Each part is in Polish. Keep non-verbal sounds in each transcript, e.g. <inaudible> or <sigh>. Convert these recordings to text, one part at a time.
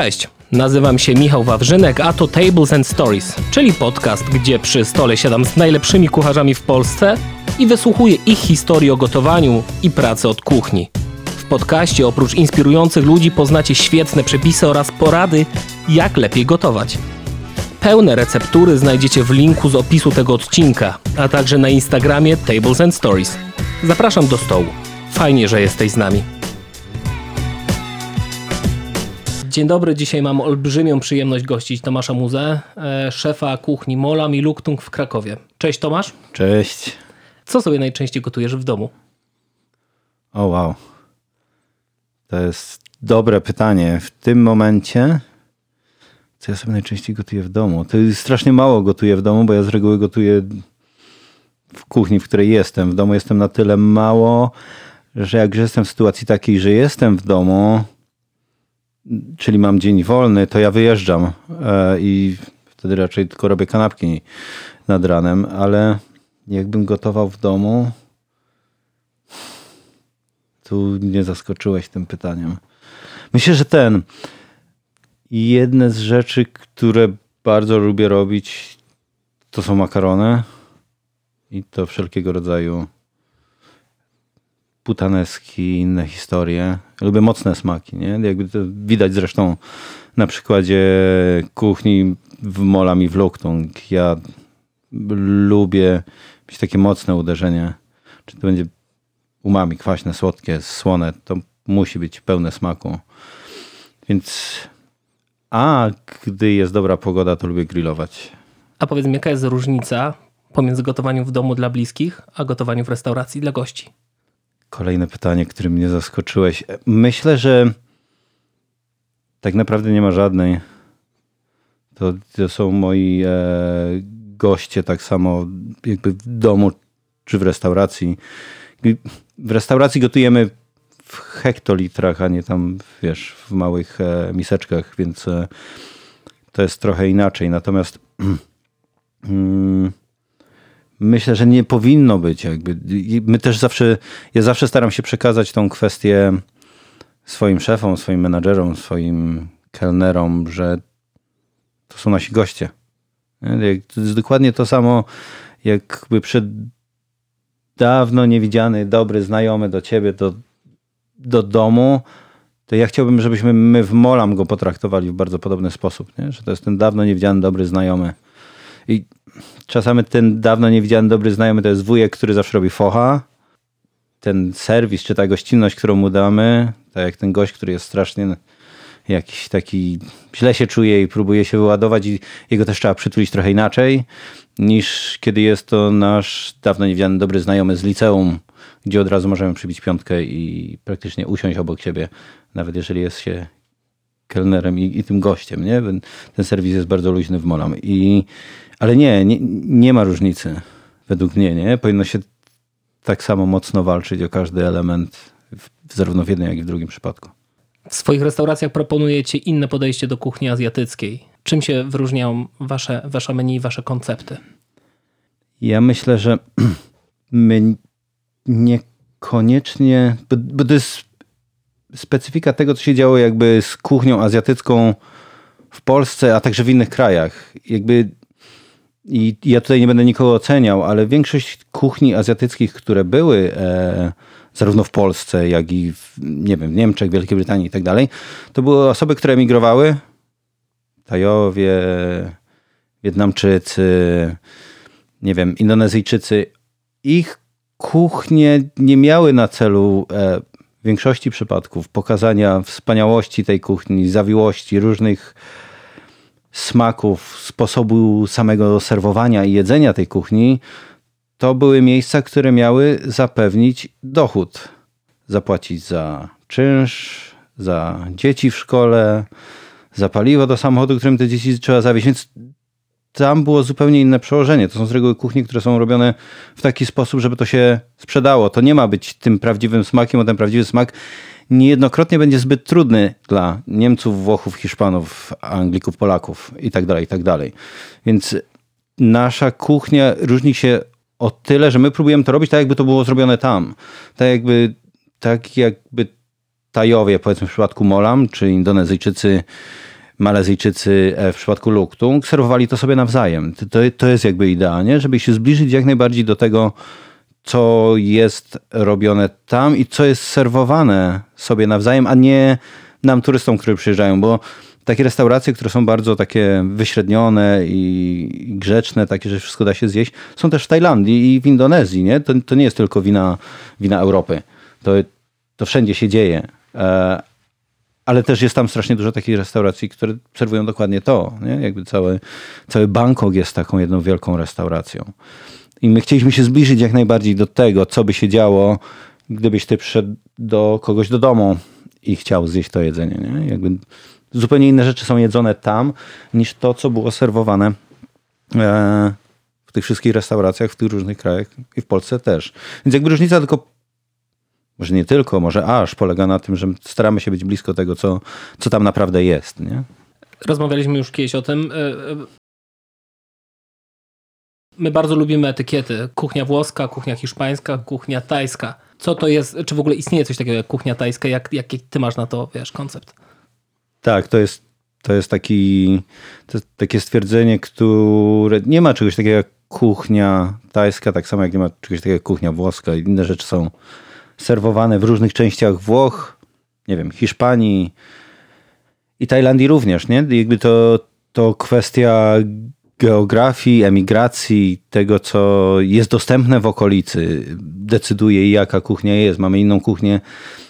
Cześć, nazywam się Michał Wawrzynek, a to Tables and Stories, czyli podcast, gdzie przy stole siadam z najlepszymi kucharzami w Polsce i wysłuchuję ich historii o gotowaniu i pracy od kuchni. W podcaście oprócz inspirujących ludzi poznacie świetne przepisy oraz porady, jak lepiej gotować. Pełne receptury znajdziecie w linku z opisu tego odcinka, a także na Instagramie Tables and Stories. Zapraszam do stołu. Fajnie, że jesteś z nami. Dzień dobry, dzisiaj mam olbrzymią przyjemność gościć Tomasza Muzę, e, szefa kuchni Molam i Luktung w Krakowie. Cześć Tomasz. Cześć. Co sobie najczęściej gotujesz w domu? O wow. To jest dobre pytanie. W tym momencie, co ja sobie najczęściej gotuję w domu? To strasznie mało gotuję w domu, bo ja z reguły gotuję w kuchni, w której jestem. W domu jestem na tyle mało, że jak jestem w sytuacji takiej, że jestem w domu, czyli mam dzień wolny, to ja wyjeżdżam e, i wtedy raczej tylko robię kanapki nad ranem, ale jakbym gotował w domu, tu nie zaskoczyłeś tym pytaniem. Myślę, że ten. Jedne z rzeczy, które bardzo lubię robić, to są makarony i to wszelkiego rodzaju putaneski, inne historie. Lubię mocne smaki, nie? Jakby to widać zresztą na przykładzie kuchni w Molam i w Luktung. Ja lubię mieć takie mocne uderzenie. Czy to będzie umami, kwaśne, słodkie, słone, to musi być pełne smaku. Więc a gdy jest dobra pogoda, to lubię grillować. A powiedz mi, jaka jest różnica pomiędzy gotowaniem w domu dla bliskich, a gotowaniem w restauracji dla gości? Kolejne pytanie, którym mnie zaskoczyłeś. Myślę, że tak naprawdę nie ma żadnej. To, to są moi e, goście tak samo jakby w domu czy w restauracji. W restauracji gotujemy w hektolitrach, a nie tam, wiesz, w małych e, miseczkach, więc e, to jest trochę inaczej. Natomiast <clears throat> mm, myślę, że nie powinno być jakby. My też zawsze, ja zawsze staram się przekazać tą kwestię swoim szefom, swoim menadżerom, swoim kelnerom, że to są nasi goście. To jest dokładnie to samo, jakby przed dawno niewidziany, dobry znajomy do ciebie, do, do domu, to ja chciałbym, żebyśmy my w Molam go potraktowali w bardzo podobny sposób. Nie? Że to jest ten dawno niewidziany, dobry znajomy. I czasami ten dawno niewidziany, dobry znajomy to jest wujek, który zawsze robi focha. Ten serwis, czy ta gościnność, którą mu damy, tak jak ten gość, który jest strasznie jakiś taki źle się czuje i próbuje się wyładować i jego też trzeba przytulić trochę inaczej niż kiedy jest to nasz dawno niewidziany dobry znajomy z liceum, gdzie od razu możemy przybić piątkę i praktycznie usiąść obok siebie, nawet jeżeli jest się kelnerem i, i tym gościem. Nie? Ten serwis jest bardzo luźny w Molam. I, ale nie, nie, nie ma różnicy według mnie. Nie? Powinno się tak samo mocno walczyć o każdy element, w, zarówno w jednym, jak i w drugim przypadku. W swoich restauracjach proponujecie inne podejście do kuchni azjatyckiej. Czym się wyróżniają wasze, wasze menu i wasze koncepty? Ja myślę, że <clears throat> my niekoniecznie, bo, bo to jest specyfika tego, co się działo jakby z kuchnią azjatycką w Polsce, a także w innych krajach. Jakby i ja tutaj nie będę nikogo oceniał, ale większość kuchni azjatyckich, które były e, zarówno w Polsce, jak i w, nie wiem, w Niemczech, Wielkiej Brytanii i tak dalej, to były osoby, które emigrowały. Tajowie, Wietnamczycy, nie wiem, Indonezyjczycy. Ich kuchnie nie miały na celu e, w większości przypadków pokazania wspaniałości tej kuchni, zawiłości, różnych smaków, sposobu samego serwowania i jedzenia tej kuchni, to były miejsca, które miały zapewnić dochód. Zapłacić za czynsz, za dzieci w szkole, za paliwo do samochodu, którym te dzieci trzeba zawieźć. Więc tam było zupełnie inne przełożenie. To są z reguły kuchnie, które są robione w taki sposób, żeby to się sprzedało. To nie ma być tym prawdziwym smakiem, bo ten prawdziwy smak niejednokrotnie będzie zbyt trudny dla Niemców, Włochów, Hiszpanów, Anglików, Polaków itd., tak itd. Tak Więc nasza kuchnia różni się o tyle, że my próbujemy to robić tak, jakby to było zrobione tam. Tak jakby, tak jakby Tajowie, powiedzmy w przypadku Molam, czy Indonezyjczycy Malezyjczycy e, w przypadku Luktung serwowali to sobie nawzajem. To, to jest jakby idea, nie? żeby się zbliżyć jak najbardziej do tego, co jest robione tam i co jest serwowane sobie nawzajem, a nie nam turystom, którzy przyjeżdżają, bo takie restauracje, które są bardzo takie wyśrednione i grzeczne, takie, że wszystko da się zjeść, są też w Tajlandii i w Indonezji. Nie? To, to nie jest tylko wina, wina Europy. To, to wszędzie się dzieje. Ale też jest tam strasznie dużo takich restauracji, które serwują dokładnie to. Nie? Jakby cały, cały Bangkok jest taką jedną wielką restauracją. I my chcieliśmy się zbliżyć jak najbardziej do tego, co by się działo, gdybyś ty przyszedł do kogoś do domu i chciał zjeść to jedzenie. Nie? Jakby zupełnie inne rzeczy są jedzone tam, niż to, co było serwowane e, w tych wszystkich restauracjach w tych różnych krajach i w Polsce też. Więc jakby różnica tylko może nie tylko, może aż polega na tym, że staramy się być blisko tego, co, co tam naprawdę jest. Nie? Rozmawialiśmy już kiedyś o tym. E, e, my bardzo lubimy etykiety. Kuchnia włoska, kuchnia hiszpańska, kuchnia tajska. Co to jest, czy w ogóle istnieje coś takiego jak kuchnia tajska? Jak, jaki ty masz na to, wiesz, koncept? Tak, to jest, to jest taki, to jest takie stwierdzenie, które nie ma czegoś takiego jak kuchnia tajska, tak samo jak nie ma czegoś takiego jak kuchnia włoska. Inne rzeczy są serwowane w różnych częściach Włoch, nie wiem, Hiszpanii i Tajlandii również, nie? Jakby to, to kwestia geografii, emigracji, tego co jest dostępne w okolicy, decyduje jaka kuchnia jest. Mamy inną kuchnię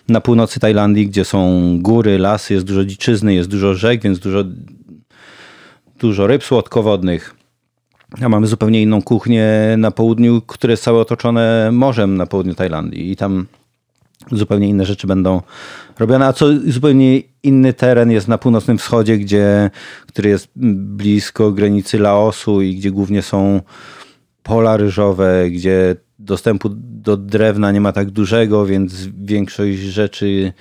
na północy Tajlandii, gdzie są góry, lasy, jest dużo dziczyzny, jest dużo rzek, więc dużo, dużo ryb słodkowodnych. A mamy zupełnie inną kuchnię na południu, które jest całe otoczone morzem na południu Tajlandii i tam zupełnie inne rzeczy będą robione, a co zupełnie inny teren jest na północnym wschodzie, gdzie, który jest blisko granicy Laosu i gdzie głównie są pola ryżowe, gdzie dostępu do drewna nie ma tak dużego, więc większość rzeczy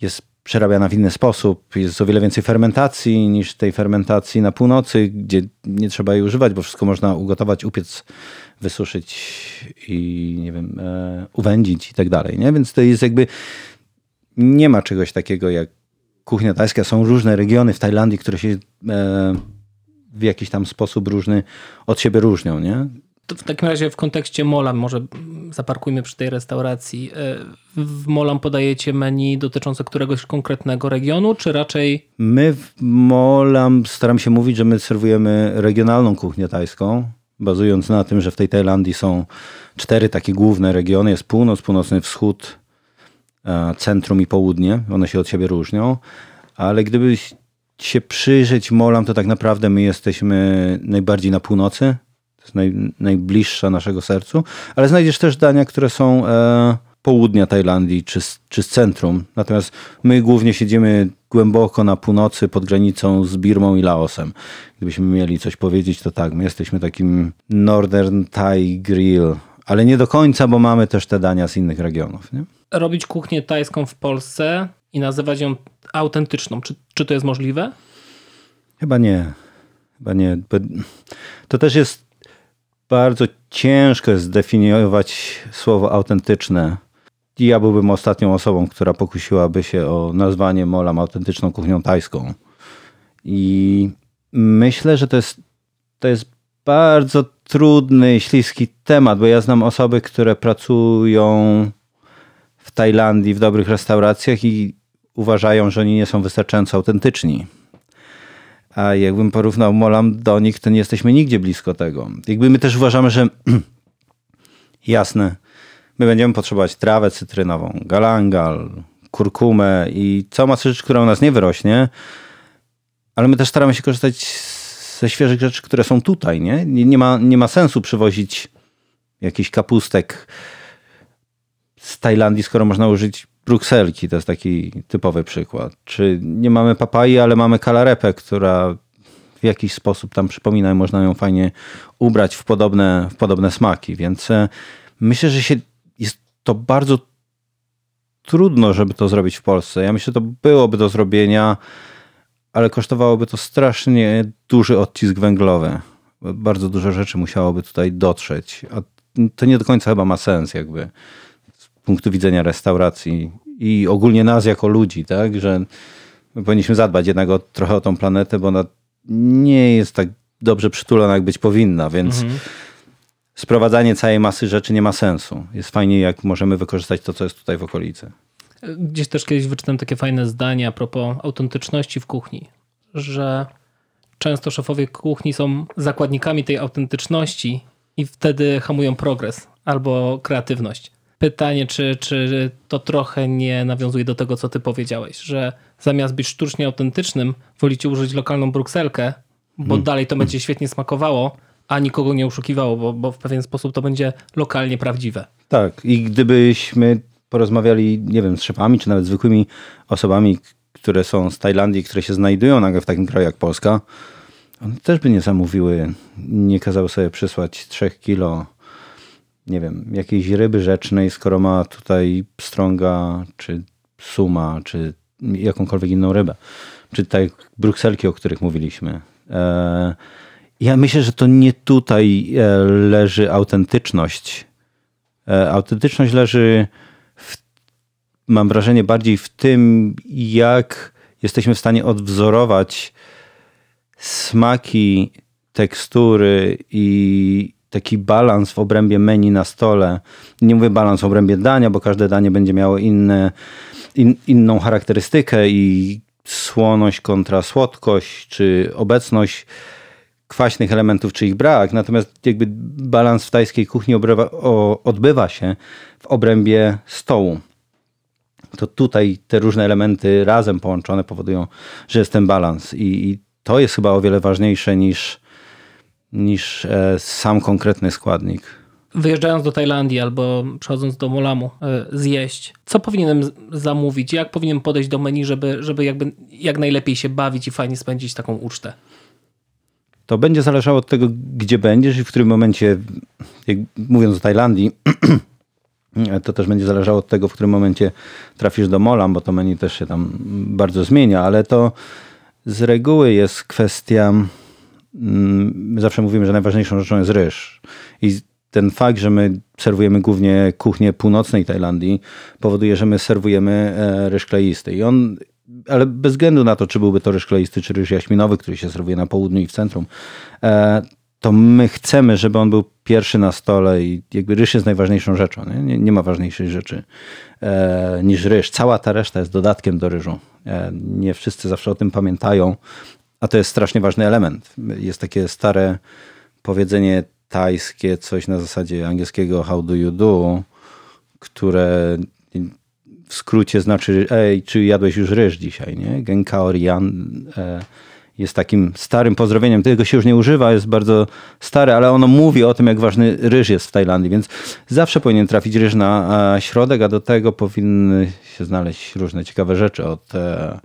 jest przerabiana w inny sposób. Jest o wiele więcej fermentacji niż tej fermentacji na północy, gdzie nie trzeba jej używać, bo wszystko można ugotować, upiec, wysuszyć i nie wiem, e, uwędzić i tak dalej. Nie? Więc to jest jakby nie ma czegoś takiego jak kuchnia tajska. Są różne regiony w Tajlandii, które się e, w jakiś tam sposób różny od siebie różnią. Nie? W takim razie w kontekście Molam, może zaparkujmy przy tej restauracji. E, w Molam podajecie menu dotyczące któregoś konkretnego regionu, czy raczej... My w Molam staram się mówić, że my serwujemy regionalną kuchnię tajską, bazując na tym, że w tej Tajlandii są cztery takie główne regiony. Jest północ, północny wschód, centrum i południe. One się od siebie różnią, ale gdyby się przyjrzeć Molam, to tak naprawdę my jesteśmy najbardziej na północy, naj, najbliższa naszego sercu, ale znajdziesz też dania, które są e, południa Tajlandii czy, czy z centrum. Natomiast my głównie siedzimy głęboko na północy pod granicą z Birmą i Laosem. Gdybyśmy mieli coś powiedzieć, to tak, my jesteśmy takim Northern Thai Grill, ale nie do końca, bo mamy też te dania z innych regionów. Nie? Robić kuchnię tajską w Polsce i nazywać ją autentyczną. Czy, czy to jest możliwe? Chyba nie. Chyba nie. To też jest bardzo ciężko jest zdefiniować słowo autentyczne. Ja byłbym ostatnią osobą, która pokusiłaby się o nazwanie Molam autentyczną kuchnią tajską. I myślę, że to jest, to jest bardzo trudny, śliski temat, bo ja znam osoby, które pracują w Tajlandii w dobrych restauracjach i uważają, że oni nie są wystarczająco autentyczni. A jakbym porównał Molam do nich, to nie jesteśmy nigdzie blisko tego. Jakby my też uważamy, że <clears throat> jasne, my będziemy potrzebować trawę cytrynową, galangal, kurkumę i całą masę rzeczy, która u nas nie wyrośnie, ale my też staramy się korzystać ze świeżych rzeczy, które są tutaj. Nie, nie, ma, nie ma sensu przywozić jakiś kapustek z Tajlandii, skoro można użyć brukselki, to jest taki typowy przykład. Czy nie mamy papai, ale mamy kalarepę, która w jakiś sposób tam przypomina i można ją fajnie ubrać w podobne, w podobne smaki. Więc e, myślę, że się, jest to bardzo trudno, żeby to zrobić w Polsce. Ja myślę, że to byłoby do zrobienia, ale kosztowałoby to strasznie duży odcisk węglowy. Bardzo dużo rzeczy musiałoby tutaj dotrzeć, a to nie do końca chyba ma sens jakby punktu widzenia restauracji i ogólnie nas jako ludzi, tak, że My powinniśmy zadbać jednak o, trochę o tą planetę, bo ona nie jest tak dobrze przytulona, jak być powinna, więc sprowadzanie całej masy rzeczy nie ma sensu. Jest fajnie, jak możemy wykorzystać to, co jest tutaj w okolicy. Gdzieś też kiedyś wyczytałem takie fajne zdanie a propos autentyczności w kuchni, że często szefowie kuchni są zakładnikami tej autentyczności i wtedy hamują progres albo kreatywność. Pytanie, czy, czy to trochę nie nawiązuje do tego, co ty powiedziałeś, że zamiast być sztucznie autentycznym, wolicie użyć lokalną brukselkę, bo dalej to będzie świetnie smakowało, a nikogo nie oszukiwało, bo, bo w pewien sposób to będzie lokalnie prawdziwe. Tak, i gdybyśmy porozmawiali, nie wiem, z szefami, czy nawet zwykłymi osobami, które są z Tajlandii, które się znajdują nagle w takim kraju jak Polska, one też by nie zamówiły, nie kazały sobie przysłać 3 kilo, nie wiem, jakiejś ryby rzecznej, skoro ma tutaj pstrąga, czy suma, czy jakąkolwiek inną rybę. Czy tak brukselki, o których mówiliśmy. E, ja myślę, że to nie tutaj e, leży autentyczność. E, Autentyczność leży, w, mam wrażenie, bardziej w tym, jak jesteśmy w stanie odwzorować smaki, tekstury i taki balans w obrębie menu na stole. Nie mówię balans w obrębie dania, bo każde danie będzie miało inne, in, inną charakterystykę i słoność kontra słodkość, czy obecność kwaśnych elementów, czy ich brak. Natomiast jakby balans w tajskiej kuchni obrywa, o, odbywa się w obrębie stołu. To tutaj te różne elementy razem połączone powodują, że jest ten balans. I, i to jest chyba o wiele ważniejsze niż, niż e, sam konkretny składnik. Wyjeżdżając do Tajlandii albo przechodząc do Molamu e, zjeść, co powinienem zamówić? Jak powinienem podejść do menu, żeby, żeby jakby jak najlepiej się bawić i fajnie spędzić taką ucztę? To będzie zależało od tego, gdzie będziesz i w którym momencie, mówiąc o Tajlandii, <clears throat> to też będzie zależało od tego, w którym momencie trafisz do Molam, bo to menu też się tam bardzo zmienia, ale to z reguły jest kwestia, my zawsze mówimy, że najważniejszą rzeczą jest ryż. I ten fakt, że my serwujemy głównie kuchnię północnej Tajlandii, powoduje, że my serwujemy e, ryż kleisty. I on, ale bez względu na to, czy byłby to ryż kleisty, czy ryż jaśminowy, który się serwuje na południu i w centrum, e, to my chcemy, żeby on był pierwszy na stole i jakby ryż jest najważniejszą rzeczą. Nie, nie, nie ma ważniejszej rzeczy e, niż ryż. Cała ta reszta jest dodatkiem do ryżu. E, nie wszyscy zawsze o tym pamiętają, a to jest strasznie ważny element. Jest takie stare powiedzenie tajskie, coś na zasadzie angielskiego how do you do, które w skrócie znaczy ej, czy jadłeś już ryż dzisiaj, nie? Genkaorian e, jest takim starym pozdrowieniem. Tego się już nie używa, jest bardzo stare, ale ono mówi o tym, jak ważny ryż jest w Tajlandii, więc zawsze powinien trafić ryż na e, środek, a do tego powinny się znaleźć różne ciekawe rzeczy. Od, e,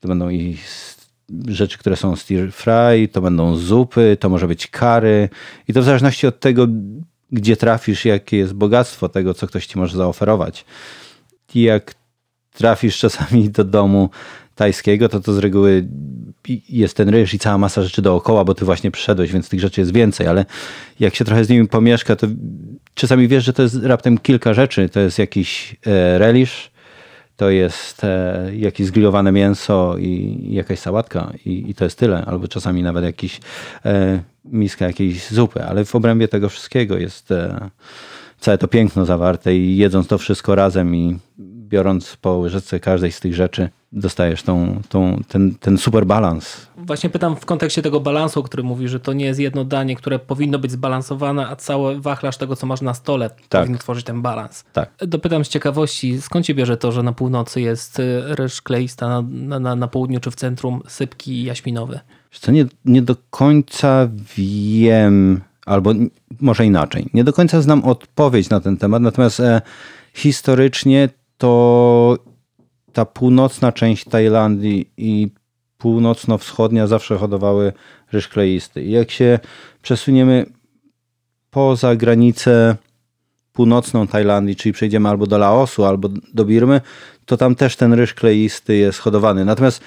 to będą i rzeczy, które są stir fry, to będą zupy, to może być kary i to w zależności od tego, gdzie trafisz, jakie jest bogactwo tego, co ktoś ci może zaoferować. I jak trafisz czasami do domu tajskiego, to to z reguły jest ten ryż i cała masa rzeczy dookoła, bo ty właśnie przyszedłeś, więc tych rzeczy jest więcej, ale jak się trochę z nimi pomieszka, to czasami wiesz, że to jest raptem kilka rzeczy. To jest jakiś e, relish, to jest e, jakieś zgrillowane mięso i, jakaś sałatka i, i to jest tyle. Albo czasami nawet jakiś e, miska jakiejś zupy, ale w obrębie tego wszystkiego jest e, całe to piękno zawarte i jedząc to wszystko razem i biorąc po łyżeczce każdej z tych rzeczy, dostajesz tą, tą, ten, ten super balans. Właśnie pytam w kontekście tego balansu, o którym mówi, że to nie jest jedno danie, które powinno być zbalansowane, a cały wachlarz tego, co masz na stole, powinien tworzyć ten balans. Tak. Dopytam z ciekawości, skąd się bierze to, że na północy jest y, ryż kleista, na, na, na, południu czy w centrum sypki jaśminowy? Co nie, nie do końca wiem, albo może inaczej. Nie do końca znam odpowiedź na ten temat, natomiast e, historycznie to ta północna część Tajlandii i północno-wschodnia zawsze hodowały ryż kleisty. Jak się przesuniemy poza granicę północną Tajlandii, czyli przejdziemy albo do Laosu, albo do Birmy, to tam też ten ryż kleisty jest hodowany. Natomiast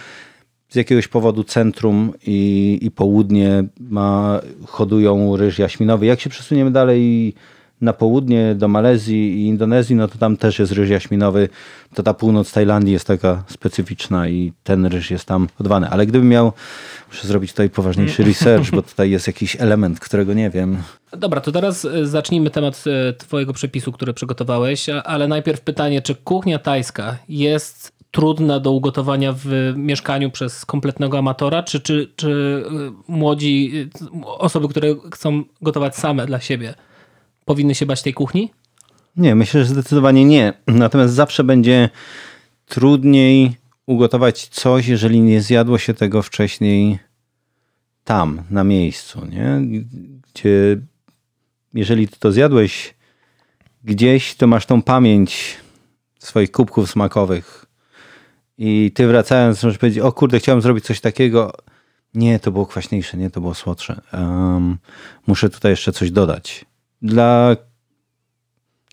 z jakiegoś powodu centrum i, i południe ma, hodują ryż jaśminowy. Jak się przesuniemy dalej na południe do Malezji i Indonezji, no to tam też jest ryż jaśminowy. To ta północ Tajlandii jest taka specyficzna i ten ryż jest tam hodowany. Ale gdybym miał, muszę zrobić tutaj poważniejszy research, bo tutaj jest jakiś element, którego nie wiem. Dobra, to teraz e, zacznijmy temat e, twojego przepisu, który przygotowałeś, ale najpierw pytanie, czy kuchnia tajska jest trudna do ugotowania w mieszkaniu przez kompletnego amatora, czy, czy, czy e, młodzi osoby, które chcą gotować same dla siebie, powinny się bać tej kuchni? Nie, myślę, że zdecydowanie nie. Natomiast zawsze będzie trudniej ugotować coś, jeżeli nie zjadło się tego wcześniej tam, na miejscu, nie? Gdzie jeżeli ty to zjadłeś gdzieś, to masz tą pamięć swoich kubków smakowych i ty wracając możesz powiedzieć, o kurde, chciałem zrobić coś takiego. Nie, to było kwaśniejsze, nie, to było słodsze. Em, muszę tutaj jeszcze coś dodać. Dla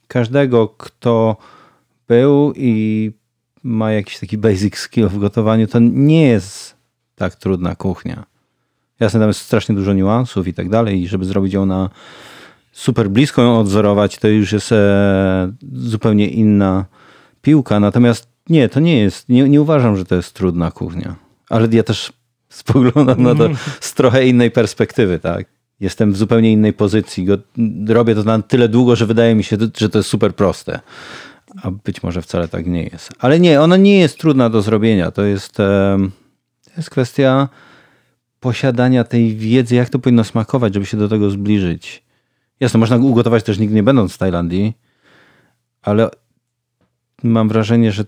każdego, kto był i ma jakiś taki basic skill w gotowaniu, to nie jest tak trudna kuchnia. Jasne, tam jest strasznie dużo niuansów i tak dalej, i żeby zrobić ją na super blisko ją odzorować, to już jest e, zupełnie inna piłka. Natomiast nie, to nie jest, nie, nie uważam, że to jest trudna kuchnia. Ale ja też <laughs> spoglądam na to <laughs> z trochę innej perspektywy, tak? Jestem w zupełnie innej pozycji. Robię to na tyle długo, że wydaje mi się, że to jest super proste. A być może wcale tak nie jest. Ale nie, ona nie jest trudna do zrobienia. To jest, to jest kwestia posiadania tej wiedzy, jak to powinno smakować, żeby się do tego zbliżyć. Jasne, można ugotować też nigdy nie będąc w Tajlandii, ale mam wrażenie, że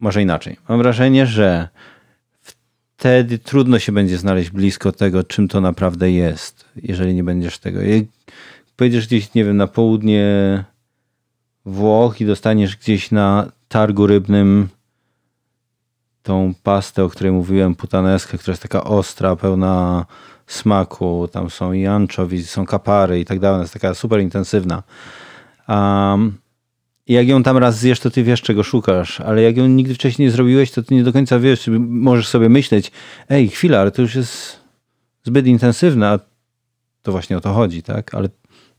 może inaczej. Mam wrażenie, że wtedy trudno się będzie znaleźć blisko tego, czym to naprawdę jest, jeżeli nie będziesz tego. Jak pojedziesz gdzieś, nie wiem, na południe Włoch i dostaniesz gdzieś na targu rybnym tą pastę, o której mówiłem, putaneskę, która jest taka ostra, pełna smaku. Tam są i anczowi, są kapary i tak dalej. Jest taka super intensywna. Um, i jak ją tam raz zjesz, to ty wiesz, czego szukasz, ale jak ją nigdy wcześniej nie zrobiłeś, to ty nie do końca wiesz. Możesz sobie myśleć, ej, chwila, ale to już jest zbyt intensywne, a to właśnie o to chodzi, tak? Ale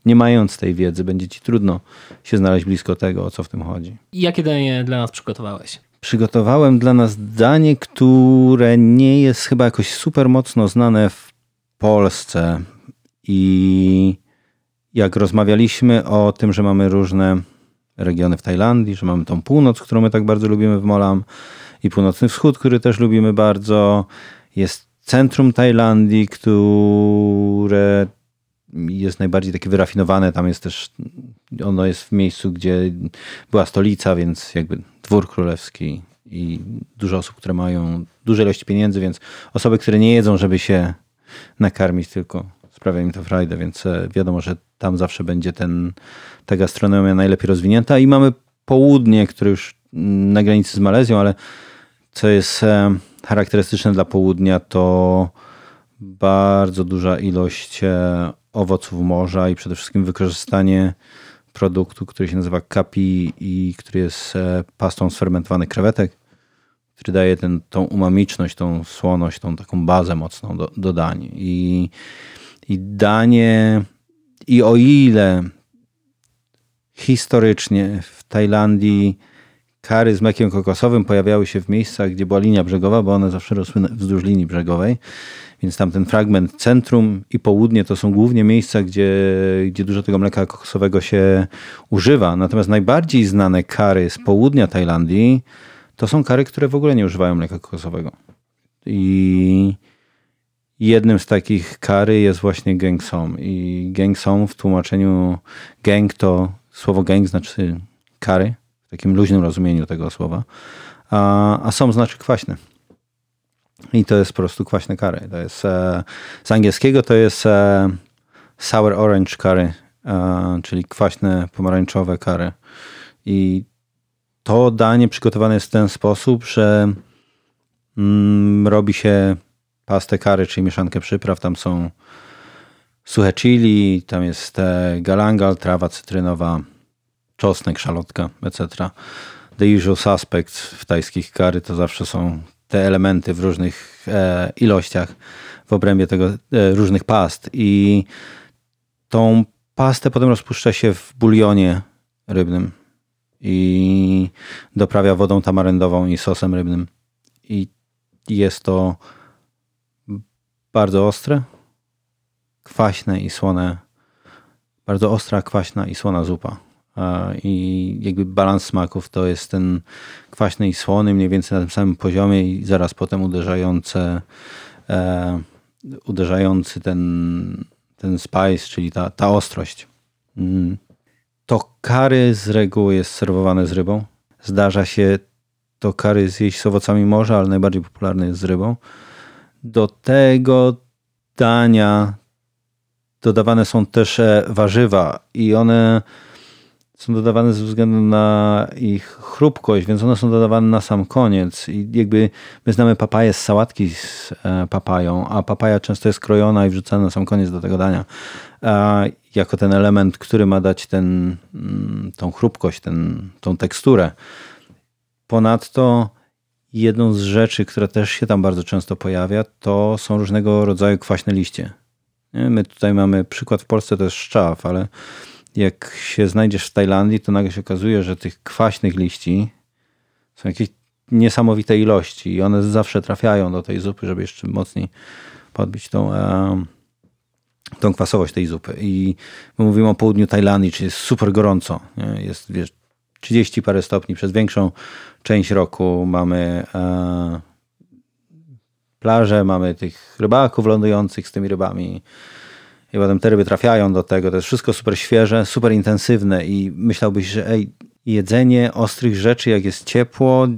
nie mając tej wiedzy, będzie ci trudno się znaleźć blisko tego, o co w tym chodzi. Jakie danie dla nas przygotowałeś? Przygotowałem dla nas danie, które nie jest chyba jakoś super mocno znane w Polsce. I jak rozmawialiśmy o tym, że mamy różne regiony w Tajlandii, że mamy tą północ, którą my tak bardzo lubimy w Molam i północny wschód, który też lubimy bardzo. Jest centrum Tajlandii, które jest najbardziej takie wyrafinowane. Tam jest też, ono jest w miejscu, gdzie była stolica, więc jakby dwór królewski i dużo osób, które mają duże ilości pieniędzy, więc osoby, które nie jedzą, żeby się nakarmić, tylko sprawia im to frajdę, więc e, wiadomo, że tam zawsze będzie ten, ta gastronomia najlepiej rozwinięta i mamy południe, które już mm, na granicy z Malezją, ale co jest e, charakterystyczne dla południa, to bardzo duża ilość e, owoców morza i przede wszystkim wykorzystanie produktu, który się nazywa kapi i który jest e, pastą z fermentowanych krewetek, który daje ten, tą umamiczność, tą słoność, tą taką bazę mocną do, do dań. I, I danie, i o ile historycznie w Tajlandii kary z mlekiem kokosowym pojawiały się w miejscach, gdzie była linia brzegowa, bo one zawsze rosły wzdłuż linii brzegowej. Więc tam ten fragment centrum i południe to są głównie miejsca, gdzie, gdzie dużo tego mleka kokosowego się używa. Natomiast najbardziej znane kary z południa Tajlandii to są kary, które w ogóle nie używają mleka kokosowego. I jednym z takich kary jest właśnie geng som. I geng som w tłumaczeniu geng to słowo geng znaczy kary, w takim luźnym rozumieniu tego słowa, a, a som znaczy kwaśny. I to jest po prostu kwaśne curry. To jest, e, z angielskiego to jest e, sour orange e, czyli kwaśne pomarańczowe curry. I to danie przygotowane jest w ten sposób, że mm, robi się pastę curry, czyli mieszankę przypraw. Tam są suche chili, tam jest e, galangal, trawa cytrynowa, czosnek, szalotka, etc. The usual suspects w tajskich curry to zawsze są te elementy w różnych e, ilościach w obrębie tego e, różnych past. I tą pastę potem rozpuszcza się w bulionie rybnym i doprawia wodą tamaryndową i sosem rybnym. I jest to bardzo ostre, kwaśne i słone. Bardzo ostra, kwaśna i słona zupa. I jakby balans smaków to jest ten kwaśny i słony, mniej więcej na tym samym poziomie i zaraz potem uderzające, e, uderzający ten, ten spice, czyli ta, ta ostrość. Mm. To kary z reguły jest serwowane z rybą. Zdarza się to kary zjeść z owocami morza, ale najbardziej popularny jest z rybą. Do tego dania dodawane są też e, warzywa i one są dodawane ze względu na ich chrupkość, więc one są dodawane na sam koniec. I jakby my znamy papaję z sałatki z e, papają, a papaja często jest krojona i wrzucana na sam koniec do tego dania. Jako ten element, który ma dać ten, mm, tą chrupkość, ten, tą teksturę. Ponadto jedną z rzeczy, która też się tam bardzo często pojawia, to są różnego rodzaju kwaśne liście. My tutaj mamy przykład w Polsce, to jest szczaw, ale jak się znajdziesz w Tajlandii, to nagle się okazuje, że tych kwaśnych liści są jakieś niesamowite ilości i one zawsze trafiają do tej zupy, żeby jeszcze mocniej podbić tą, e, tą kwasowość tej zupy. I my mówimy o południu Tajlandii, czyli jest super gorąco. Jest wiesz, 30 parę stopni przez większą część roku. Mamy e, plaże, mamy tych rybaków lądujących z tymi rybami i potem te ryby trafiają do tego. To jest wszystko super świeże, super intensywne i myślałbyś, że ej, jedzenie ostrych rzeczy, jak jest ciepło,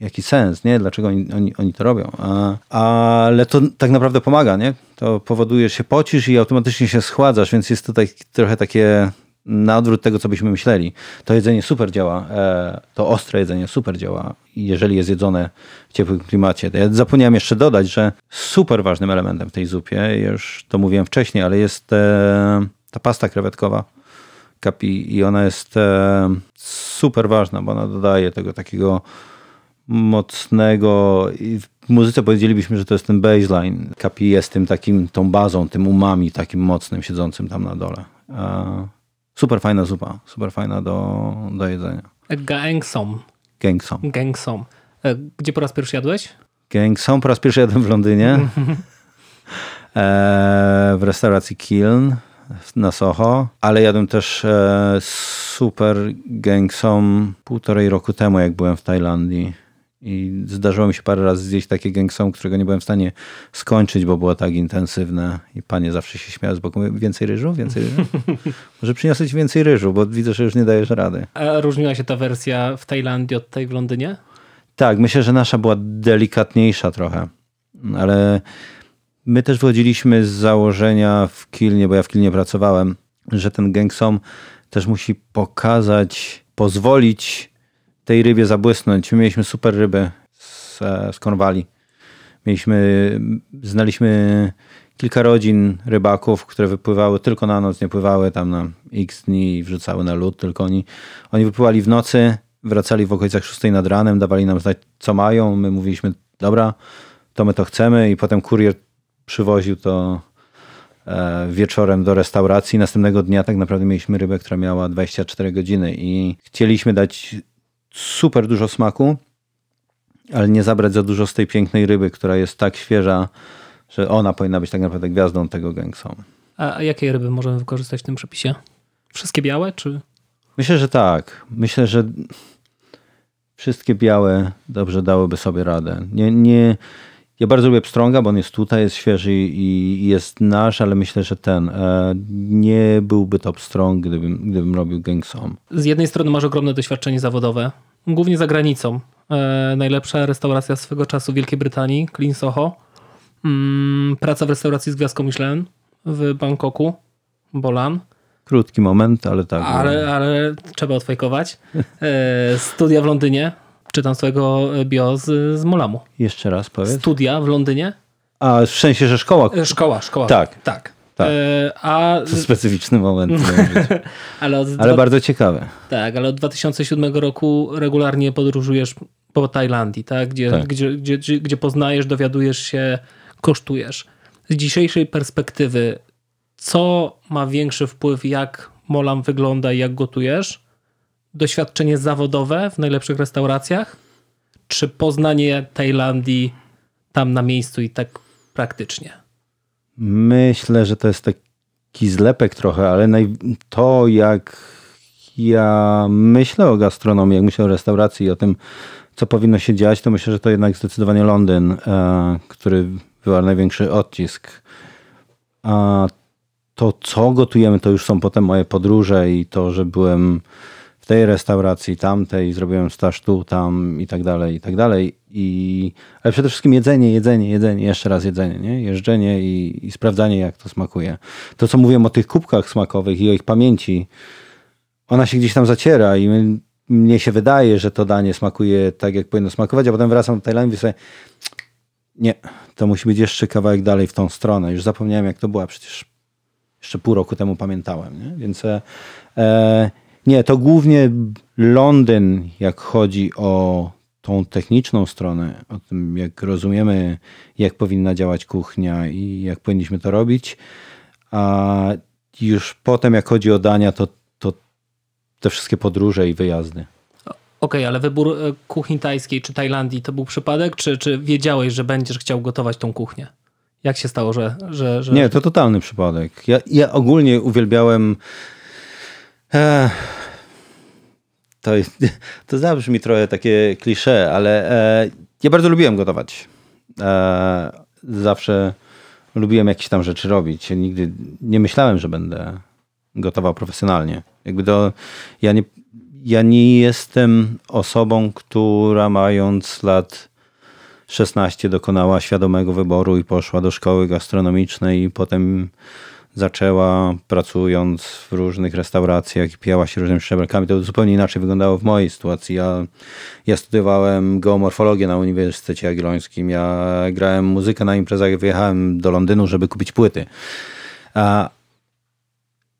jaki sens, nie? Dlaczego oni, oni, oni to robią? A, ale to tak naprawdę pomaga, nie? To powoduje, że się pocisz i automatycznie się schładzasz, więc jest tutaj trochę takie na odwrót tego, co byśmy myśleli. To jedzenie super działa, e, to ostre jedzenie super działa, jeżeli jest jedzone w ciepłym klimacie. Ja zapomniałem jeszcze dodać, że super ważnym elementem w tej zupie, już to mówiłem wcześniej, ale jest e, ta pasta krewetkowa kapi i ona jest e, super ważna, bo ona dodaje tego takiego mocnego w muzyce powiedzielibyśmy, że to jest ten baseline. Kapi jest tym takim, tą bazą, tym umami takim mocnym, siedzącym tam na dole. Super fajna zupa, super fajna do, do jedzenia. Gangsom. Gangsom. Gangsom. E, gdzie po raz pierwszy jadłeś? Gangsom po raz pierwszy jadłem w Londynie. <laughs> e, w restauracji Kiln na Soho, ale jadłem też e, super Gangsom półtorej roku temu, jak byłem w Tajlandii. I zdarzyło mi się parę razy zjeść takie gangsom, którego nie byłem w stanie skończyć, bo było tak intensywne. I panie zawsze się śmiały z boku. Mówię, więcej ryżu? Więcej ryżu? <laughs> Może przyniosę ci więcej ryżu, bo widzę, że już nie dajesz rady. A różniła się ta wersja w Tajlandii od tej w Londynie? Tak, myślę, że nasza była delikatniejsza trochę. Ale my też wychodziliśmy z założenia w Kilnie, bo ja w Kilnie pracowałem, że ten gangsom też musi pokazać, pozwolić tej rybie zabłysnąć. My mieliśmy super ryby z, z Kornwali. Mieliśmy, znaliśmy kilka rodzin rybaków, które wypływały tylko na noc, nie pływały tam na x dni i wrzucały na lód, tylko oni, oni wypływali w nocy, wracali w okolicach 6 nad ranem, dawali nam znać, co mają. My mówiliśmy, dobra, to my to chcemy i potem kurier przywoził to e, wieczorem do restauracji. Następnego dnia tak naprawdę mieliśmy rybę, która miała 24 godziny i chcieliśmy dać super dużo smaku, ale nie zabrać za dużo z tej pięknej ryby, która jest tak świeża, że ona powinna być tak naprawdę gwiazdą tego gangsom. A, a jakie ryby możemy wykorzystać w tym przepisie? Wszystkie białe, czy? Myślę, że tak. Myślę, że wszystkie białe dobrze dałyby sobie radę. Nie, nie, ja bardzo lubię pstrąga, bo on jest tutaj, jest świeży i jest nasz, ale myślę, że ten e, nie byłby to pstrąg, gdybym, gdybym robił gangsom. Z jednej strony masz ogromne doświadczenie zawodowe, głównie za granicą. E, najlepsza restauracja swego czasu w Wielkiej Brytanii, Clean Soho. Mm, praca w restauracji z gwiazdką Michelin w Bangkoku, Bolan. Krótki moment, ale tak. Ale, ale trzeba odfajkować. E, studia w Londynie, czytam swojego bio z, z Molamu. Jeszcze raz powiedz. Studia w Londynie. A w sensie, że szkoła. E, szkoła, szkoła. Tak. Tak. tak. E, a... To specyficzny moment. <laughs> ale, ale dwa... bardzo ciekawe. Tak, ale od 2007 roku regularnie podróżujesz po Tajlandii, tak? Gdzie, tak. Gdzie, gdzie, gdzie, gdzie poznajesz, dowiadujesz się, kosztujesz. Z dzisiejszej perspektywy, Co ma większy wpływ, jak Molam wygląda i jak gotujesz? Doświadczenie zawodowe w najlepszych restauracjach? Czy poznanie Tajlandii tam na miejscu i tak praktycznie? Myślę, że to jest taki zlepek trochę, ale naj... to jak ja myślę o gastronomii, jak myślę o restauracji i o tym, co powinno się dziać, to myślę, że to jednak zdecydowanie Londyn, e, który wywarł największy odcisk. A to, co gotujemy, to już są potem moje podróże i to, że byłem w tej restauracji, tamtej, zrobiłem staż tu, tam i tak dalej, i tak dalej. I, ale przede wszystkim jedzenie, jedzenie, jedzenie, jeszcze raz jedzenie, nie? jeżdżenie i, i sprawdzanie, jak to smakuje. To, co mówiłem o tych kubkach smakowych i o ich pamięci, ona się gdzieś tam zaciera i my, mnie się wydaje, że to danie smakuje tak, jak powinno smakować, a potem wracam do Tajlandii i sobie nie, to musi być jeszcze kawałek dalej w tą stronę. Już zapomniałem, jak to była, przecież jeszcze pół roku temu pamiętałem, nie? Więc e, e, nie, to głównie Londyn, jak chodzi o tą techniczną stronę, o tym, jak rozumiemy, jak powinna działać kuchnia i jak powinniśmy to robić. A już potem, jak chodzi o dania, to, to te wszystkie podróże i wyjazdy. Okej, ale wybór e, kuchni tajskiej czy Tajlandii to był przypadek, czy, czy wiedziałeś, że będziesz chciał gotować tą kuchnię? Jak się stało, że... że, że... Nie, to totalny przypadek. Ja, ja ogólnie uwielbiałem... To, <laughs> to zabrzmi trochę takie klisze, ale e, ja bardzo lubiłem gotować. E, zawsze lubiłem jakieś tam rzeczy robić. Nigdy nie myślałem, że będę gotował profesjonalnie. Jakby to, ja nie, ja nie jestem osobą, która mając lat 16 dokonała świadomego wyboru i poszła do szkoły gastronomicznej i potem zaczęła pracując w różnych restauracjach i pijała się różnymi szczebelkami. To zupełnie inaczej wyglądało w mojej sytuacji. Ja, ja studiowałem geomorfologię na Uniwersytecie Jagiellońskim. Ja grałem muzykę na imprezach. Wyjechałem do Londynu, żeby kupić płyty. A,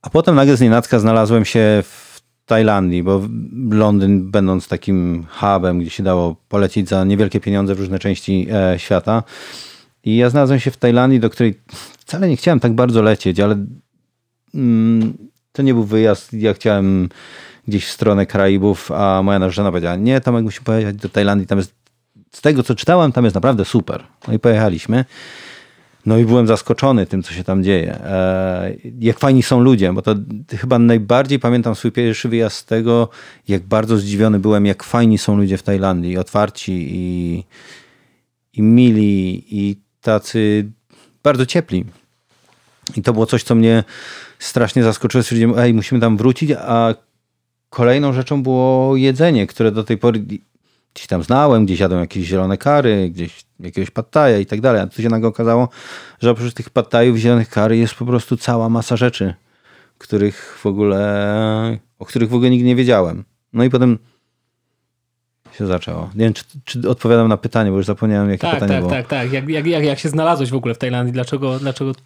a potem nagle z nienacka znalazłem się w Tajlandii, bo Londyn będąc takim hubem, gdzie się dało polecić za niewielkie pieniądze w różne części e, świata. I ja znalazłem się w Tajlandii, do której wcale nie chciałem tak bardzo lecieć, ale mm, to nie był wyjazd. Ja chciałem gdzieś w stronę Karaibów, a moja narzeczona powiedziała, nie, Tomek musi pojechać do Tajlandii, tam jest, z tego co czytałem, tam jest naprawdę super. No i pojechaliśmy. No i byłem zaskoczony tym, co się tam dzieje. E, jak fajni są ludzie, bo to chyba najbardziej pamiętam swój pierwszy wyjazd z tego, jak bardzo zdziwiony byłem, jak fajni są ludzie w Tajlandii, otwarci i, i mili i tacy bardzo ciepli. I to było coś, co mnie strasznie zaskoczyło. Stwierdziłem, ej, musimy tam wrócić, a kolejną rzeczą było jedzenie, które do tej pory gdzieś tam znałem, gdzieś jadłem jakieś zielone kary, gdzieś jakiegoś pattaja i tak dalej. A tu się nagle okazało, że oprócz tych pattajów zielonych kary jest po prostu cała masa rzeczy, których w ogóle, o których w ogóle nigdy nie wiedziałem. No i potem się zaczęło. Nie wiem, czy, czy odpowiadam na pytanie, bo już zapomniałem, jakie tak, pytanie tak, było. Tak, tak, tak. Jak, jak, jak, jak się znalazłeś w ogóle w Tajlandii? Dlaczego, dlaczego to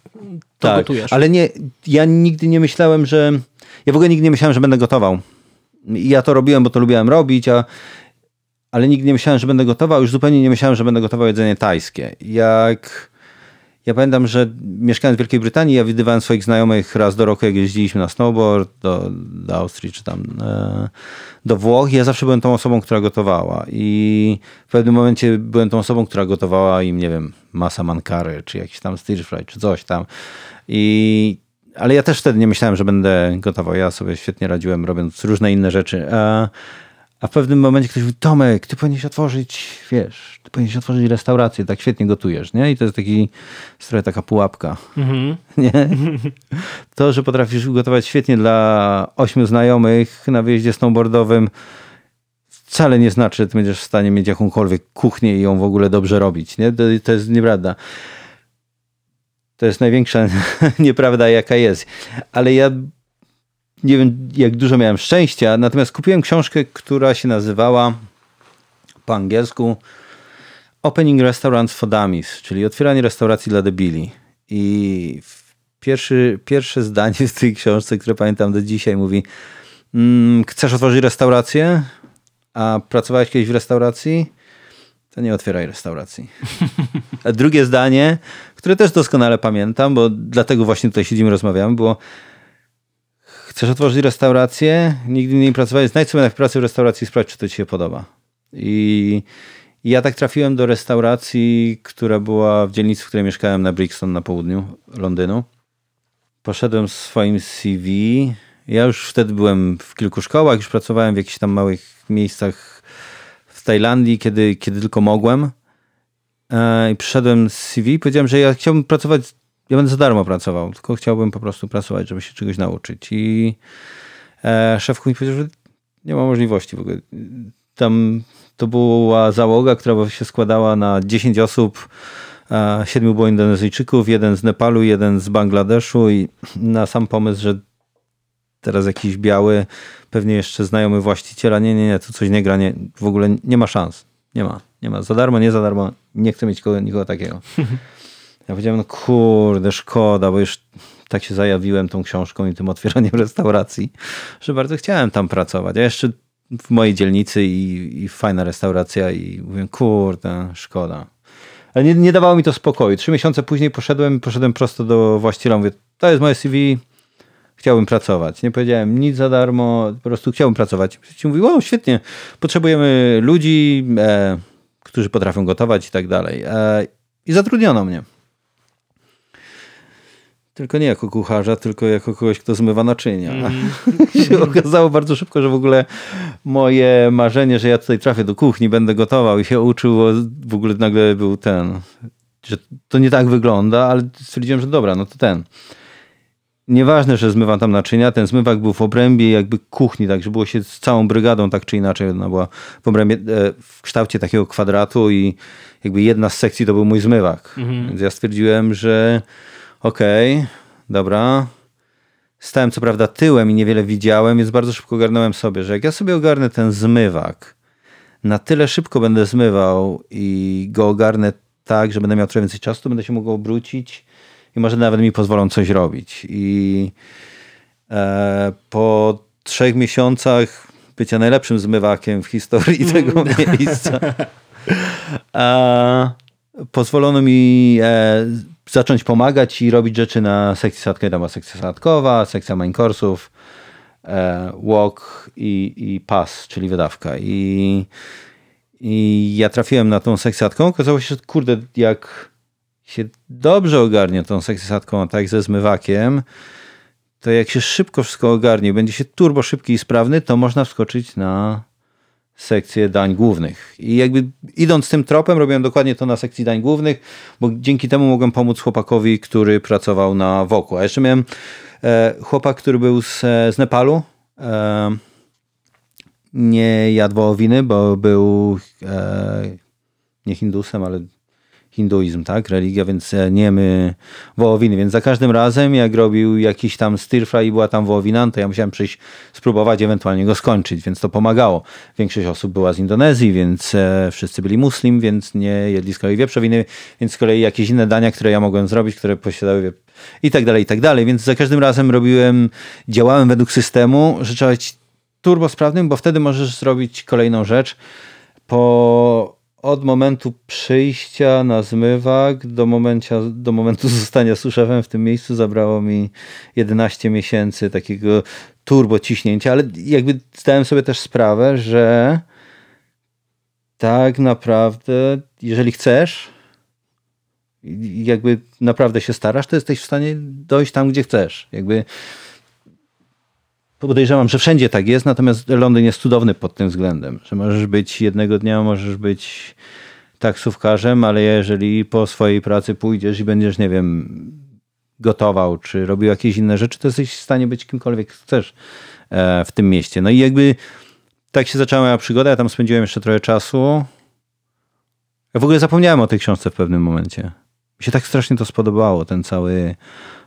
tak, gotujesz? ale nie, ja nigdy nie myślałem, że... Ja w ogóle nigdy nie myślałem, że będę gotował. Ja to robiłem, bo to lubiłem robić, a ale nigdy nie myślałem, że będę gotował. Już zupełnie nie myślałem, że będę gotował jedzenie tajskie. Jak ja pamiętam, że mieszkając w Wielkiej Brytanii, ja widywałem swoich znajomych raz do roku, jak jeździliśmy na snowboard do, do Austrii czy tam e, do Włoch. Ja zawsze byłem tą osobą, która gotowała. I w pewnym momencie byłem tą osobą, która gotowała im, nie wiem, masa mankary, czy jakiś tam stir fry, czy coś tam. I ale ja też wtedy nie myślałem, że będę gotował. Ja sobie świetnie radziłem, robiąc różne inne rzeczy. E, a w pewnym momencie ktoś mówi, Tomek, ty powinieneś otworzyć, wiesz, ty powinieneś otworzyć restaurację, tak świetnie gotujesz, nie? I to jest taki, trochę taka pułapka, Mhm. <laughs> nie? To, że potrafisz gotować świetnie dla ośmiu znajomych na wyjeździe snowboardowym, wcale nie znaczy, że ty będziesz w stanie mieć jakąkolwiek kuchnię i ją w ogóle dobrze robić, nie? To, to jest nieprawda. To jest największa <laughs> nieprawda, jaka jest. Ale ja nie wiem, jak dużo miałem szczęścia, natomiast kupiłem książkę, która się nazywała po angielsku Opening Restaurants for Dummies, czyli otwieranie restauracji dla debili. I pierwszy, pierwsze zdanie w tej książce, które pamiętam do dzisiaj, mówi mm, chcesz otworzyć restaurację? A pracowałeś kiedyś w restauracji? to nie otwieraj restauracji. A drugie zdanie, które też doskonale pamiętam, bo dlatego właśnie tutaj siedzimy, rozmawiamy, było chcesz otworzyć restaurację, nigdy nie pracowałeś, znajdź sobie na pracy w restauracji i sprawdź, czy to ci się podoba. I ja tak trafiłem do restauracji, która była w dzielnicy, w której mieszkałem na Brixton na południu Londynu. Poszedłem z swoim CV. Ja już wtedy byłem w kilku szkołach, już pracowałem w jakichś tam małych miejscach w Tajlandii, kiedy, kiedy tylko mogłem. E, I przyszedłem z CV i powiedziałem, że ja chciałbym pracować, ja będę za darmo pracował, tylko chciałbym po prostu pracować, żeby się czegoś nauczyć. I e, szef mi powiedział, że nie ma możliwości w ogóle. Tam to była załoga, która się składała na 10 osób, e, siedmiu było Indonezyjczyków, jeden z Nepalu, jeden z Bangladeszu i na sam pomysł, że teraz jakiś biały, pewnie jeszcze znajomy właściciela, nie, nie, nie, tu coś nie gra, nie, w ogóle nie ma szans. Nie ma, nie ma. Za darmo, nie za darmo, nie chcę mieć kogo, nikogo takiego. <laughs> Ja powiedziałem, no kurde, szkoda, bo już tak się zajawiłem tą książką i tym otwieraniem <laughs> restauracji, że bardzo chciałem tam pracować. A jeszcze w mojej dzielnicy i, i fajna restauracja i mówię, kurde, szkoda. Ale nie, nie dawało mi to spokoju. Trzy miesiące później poszedłem, poszedłem prosto do właściciela, mówię, to jest moje CV, chciałbym pracować. Nie powiedziałem nic za darmo, po prostu chciałbym pracować. Ci mówi, o świetnie, potrzebujemy ludzi, e, którzy potrafią gotować i tak dalej. E, I zatrudniono mnie. Tylko nie jako kucharza, tylko jako kogoś, kto zmywa naczynia. Mm. <laughs> się okazało bardzo szybko, że w ogóle moje marzenie, że ja tutaj trafię do kuchni, będę gotował i się uczył, w ogóle nagle był ten, że to nie tak wygląda, ale stwierdziłem, że dobra, no to ten. Nieważne, że zmywam tam naczynia, ten zmywak był w obrębie jakby kuchni, także było się z całą brygadą tak czy inaczej. Ona była w obrębie, e, w kształcie takiego kwadratu i jakby jedna z sekcji to był mój zmywak. Mhm. Więc ja stwierdziłem, że okej, okay, dobra. Stałem co prawda tyłem i niewiele widziałem, więc bardzo szybko ogarnąłem sobie, że jak ja sobie ogarnę ten zmywak, na tyle szybko będę zmywał i go ogarnę tak, że będę miał trochę więcej czasu, to będę się mógł obrócić i może nawet mi pozwolą coś robić. I e, po trzech miesiącach bycia najlepszym zmywakiem w historii tego <laughs> miejsca pozwolono mi e, zacząć pomagać i robić rzeczy na sekcji sadkowej. Tam była sekcja sadkowa, sekcja main coursów, e, walk i, i pass, czyli wydawka. I, I ja trafiłem na tą sekcję sadkową. Okazało się, że kurde, jak się dobrze ogarnie tą sekcję sadkową, tak ze zmywakiem, to jak się szybko wszystko ogarnie, będzie się turbo szybki i sprawny, to można wskoczyć na sekcję dań głównych. I jakby idąc tym tropem, robiłem dokładnie to na sekcji dań głównych, bo dzięki temu mogłem pomóc chłopakowi, który pracował na Woku. A jeszcze miałem e, chłopak, który był z, z Nepalu. E, nie jadł wołowiny, bo był e, nie hindusem, ale hinduizm, tak, religia, więc e, nie my wołowiny, więc za każdym razem jak robił jakiś tam stir fry i była tam wołowina, to ja musiałem przyjść, spróbować, ewentualnie go skończyć, więc to pomagało. Większość osób była z Indonezji, więc e, wszyscy byli muslim, więc nie jedli z kolei wieprzowiny, więc z kolei jakieś inne dania, które ja mogłem zrobić, które posiadały wiep... i tak dalej, i tak dalej, więc za każdym razem robiłem, działałem według systemu, że trzeba być turbo sprawnym, bo wtedy możesz zrobić kolejną rzecz. Po od momentu przyjścia na zmywak do, momencia, do momentu <laughs> zostania suszefem w tym miejscu zabrało mi 11 miesięcy takiego turbo ciśnięcia, ale jakby zdałem sobie też sprawę, że tak naprawdę, jeżeli chcesz, jakby naprawdę się starasz, to jesteś w stanie dojść tam, gdzie chcesz. Jakby podejrzewam, że wszędzie tak jest, natomiast Londyn jest cudowny pod tym względem, że możesz być jednego dnia, możesz być taksówkarzem, ale jeżeli po swojej pracy pójdziesz i będziesz, nie wiem, gotował, czy robił jakieś inne rzeczy, to jesteś w stanie być kimkolwiek chcesz e, w tym mieście. No i jakby tak się zaczęła moja przygoda, ja tam spędziłem jeszcze trochę czasu. Ja w ogóle zapomniałem o tej książce w pewnym momencie. Mi się tak strasznie to spodobało, ten cały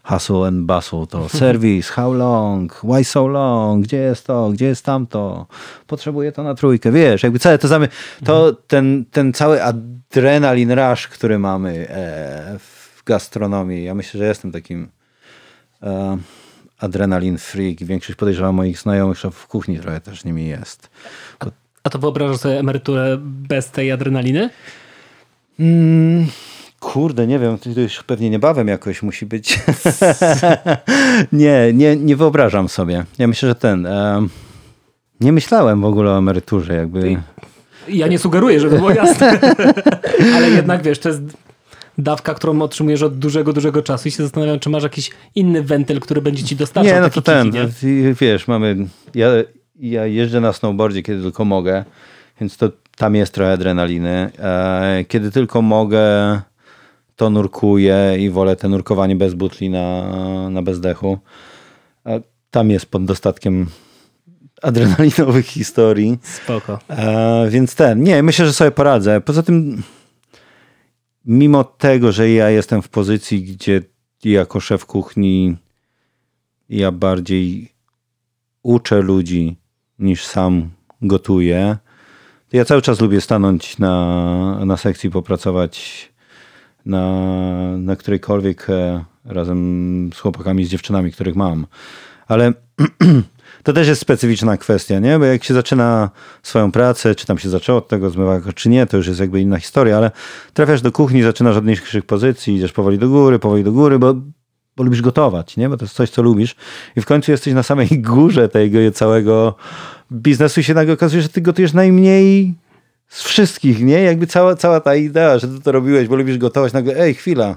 hustle and bustle, to <laughs> service, how long, why so long, gdzie jest to, gdzie jest tamto, potrzebuję to na trójkę, wiesz, jakby całe to zamy, to ten, ten cały adrenalin rush, który mamy e, w gastronomii, ja myślę, że jestem takim e, adrenalin freak większość podejrzewam moich znajomych w kuchni trochę też nimi jest. A to wyobrażasz sobie emeryturę bez tej adrenaliny? Mm, kurde, nie wiem, to już pewnie niebawem jakoś musi być. <laughs> nie, nie, nie wyobrażam sobie. Ja myślę, że ten... em, nie myślałem w ogóle o emeryturze, jakby... Ja nie sugeruję, żeby było jasne. <laughs> Ale jednak wiesz, to jest dawka, którą otrzymujesz od dużego, dużego czasu i się zastanawiam, czy masz jakiś inny wentyl, który będzie ci dostarczał Nie, no to ten, kiki, nie? wiesz, mamy, ja, ja jeżdżę na snowboardzie, kiedy tylko mogę, więc to tam jest trochę adrenaliny. E, kiedy tylko mogę, to nurkuję i wolę te nurkowanie bez butli na, na bezdechu. E, tam jest pod dostatkiem adrenalinowych historii. Spoko. E, więc ten, nie, myślę, że sobie poradzę. Poza tym, mimo tego, że ja jestem w pozycji, gdzie jako szef kuchni ja bardziej uczę ludzi niż sam gotuję, to ja cały czas lubię stanąć na, na sekcji, popracować na, na którejkolwiek e, razem z chłopakami, z dziewczynami, których mam. Ale <clears throat> to też jest specyficzna kwestia, nie? Bo jak się zaczyna swoją pracę, czy tam się zaczęło od tego zmywaka, czy nie, to już jest jakby inna historia, ale trafiasz do kuchni, zaczynasz od niższych pozycji, idziesz powoli do góry, powoli do góry, bo, bo lubisz gotować, nie? Bo to jest coś, co lubisz. I w końcu jesteś na samej <laughs> górze tego całego biznesu i się nagle okazuje, że ty gotujesz najmniej z wszystkich, nie? Jakby cała, cała ta idea, że ty to robiłeś, bo lubisz gotować, nagle, ej, chwila,